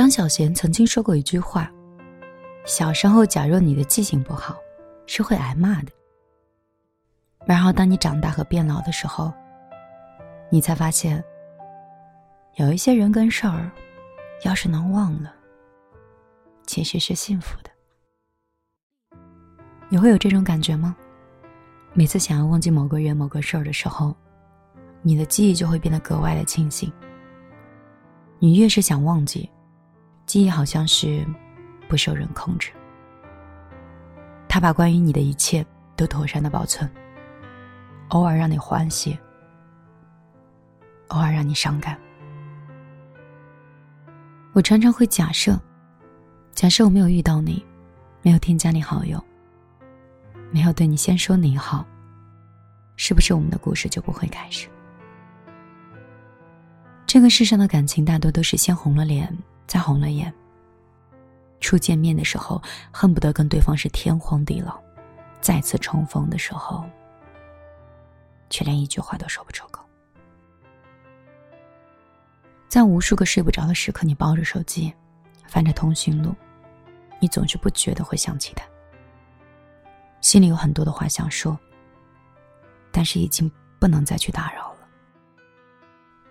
张小娴曾经说过一句话：“小时候，假若你的记性不好，是会挨骂的。然后，当你长大和变老的时候，你才发现，有一些人跟事儿，要是能忘了，其实是幸福的。你会有这种感觉吗？每次想要忘记某个人、某个事儿的时候，你的记忆就会变得格外的清醒。你越是想忘记，记忆好像是不受人控制，他把关于你的一切都妥善的保存，偶尔让你欢喜，偶尔让你伤感。我常常会假设，假设我没有遇到你，没有添加你好友。没有对你先说你好，是不是我们的故事就不会开始？这个世上的感情大多都是先红了脸，再红了眼。初见面的时候，恨不得跟对方是天荒地老；再次重逢的时候，却连一句话都说不出口。在无数个睡不着的时刻，你抱着手机，翻着通讯录，你总是不觉得会想起他。心里有很多的话想说，但是已经不能再去打扰了。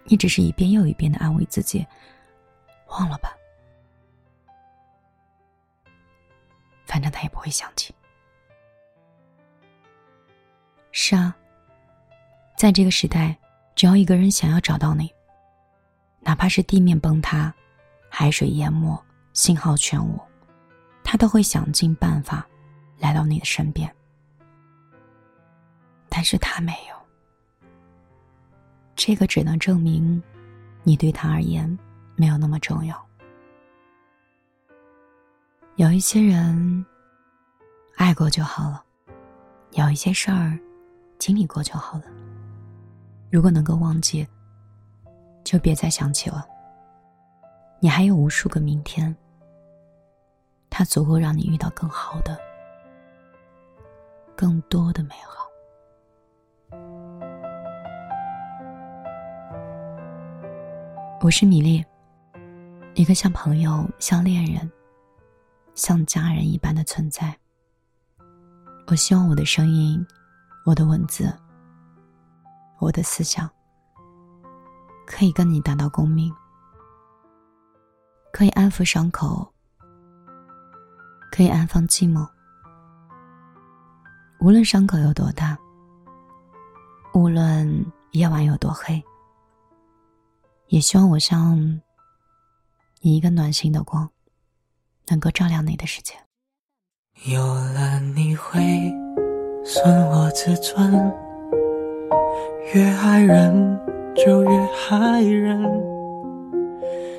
你只是一遍又一遍的安慰自己，忘了吧，反正他也不会想起。是啊，在这个时代，只要一个人想要找到你，哪怕是地面崩塌、海水淹没、信号全无，他都会想尽办法。来到你的身边，但是他没有。这个只能证明，你对他而言没有那么重要。有一些人，爱过就好了；有一些事儿，经历过就好了。如果能够忘记，就别再想起了。你还有无数个明天，它足够让你遇到更好的。更多的美好。我是米粒，一个像朋友、像恋人、像家人一般的存在。我希望我的声音、我的文字、我的思想，可以跟你达到共鸣，可以安抚伤口，可以安放寂寞。无论伤口有多大，无论夜晚有多黑，也希望我像你一个暖心的光，能够照亮你的世界。有了你会损我自尊，越爱人就越害人。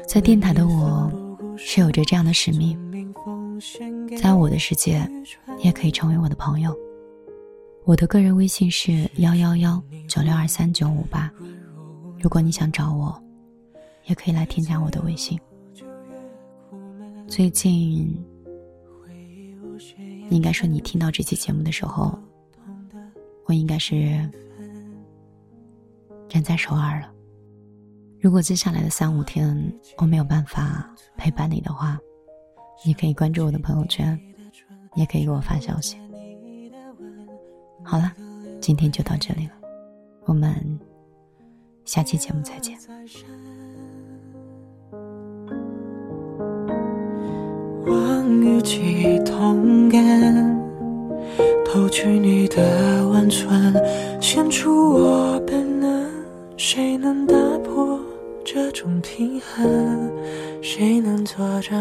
在电台的我，是有着这样的使命，在我的世界，也可以成为我的朋友。我的个人微信是幺幺幺九六二三九五八，如果你想找我，也可以来添加我的微信。最近，应该说你听到这期节目的时候，我应该是人在首尔了。如果接下来的三五天我没有办法陪伴你的话，你可以关注我的朋友圈，也可以给我发消息。好了，今天就到这里了，我们下期节目再见。望与己同感，偷取你的温存，献出我本能，谁能打破这种平衡？谁能作证？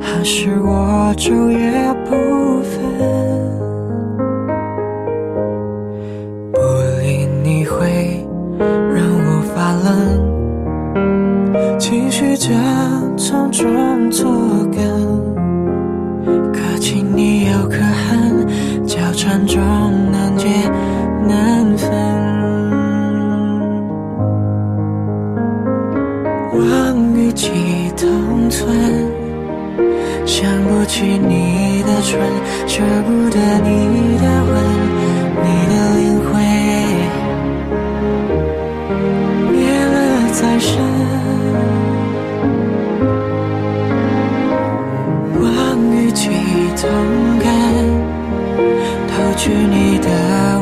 还是我昼夜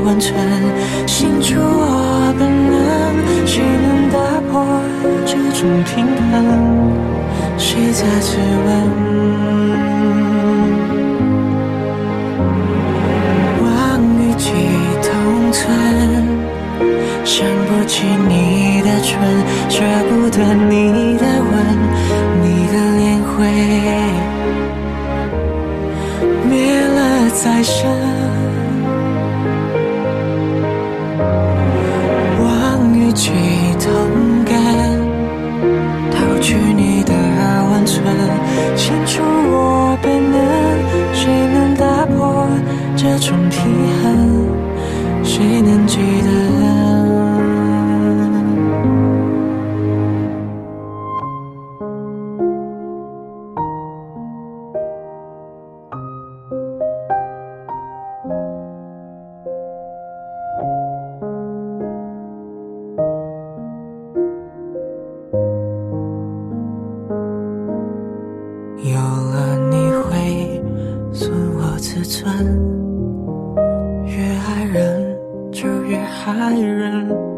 温存，心出我本能，谁能打破这种平衡？谁在质问？望与几同存，想不起你的唇，舍不得你的吻，你的脸会灭了再生。种平衡？谁能记得？有了你会损我自尊，太人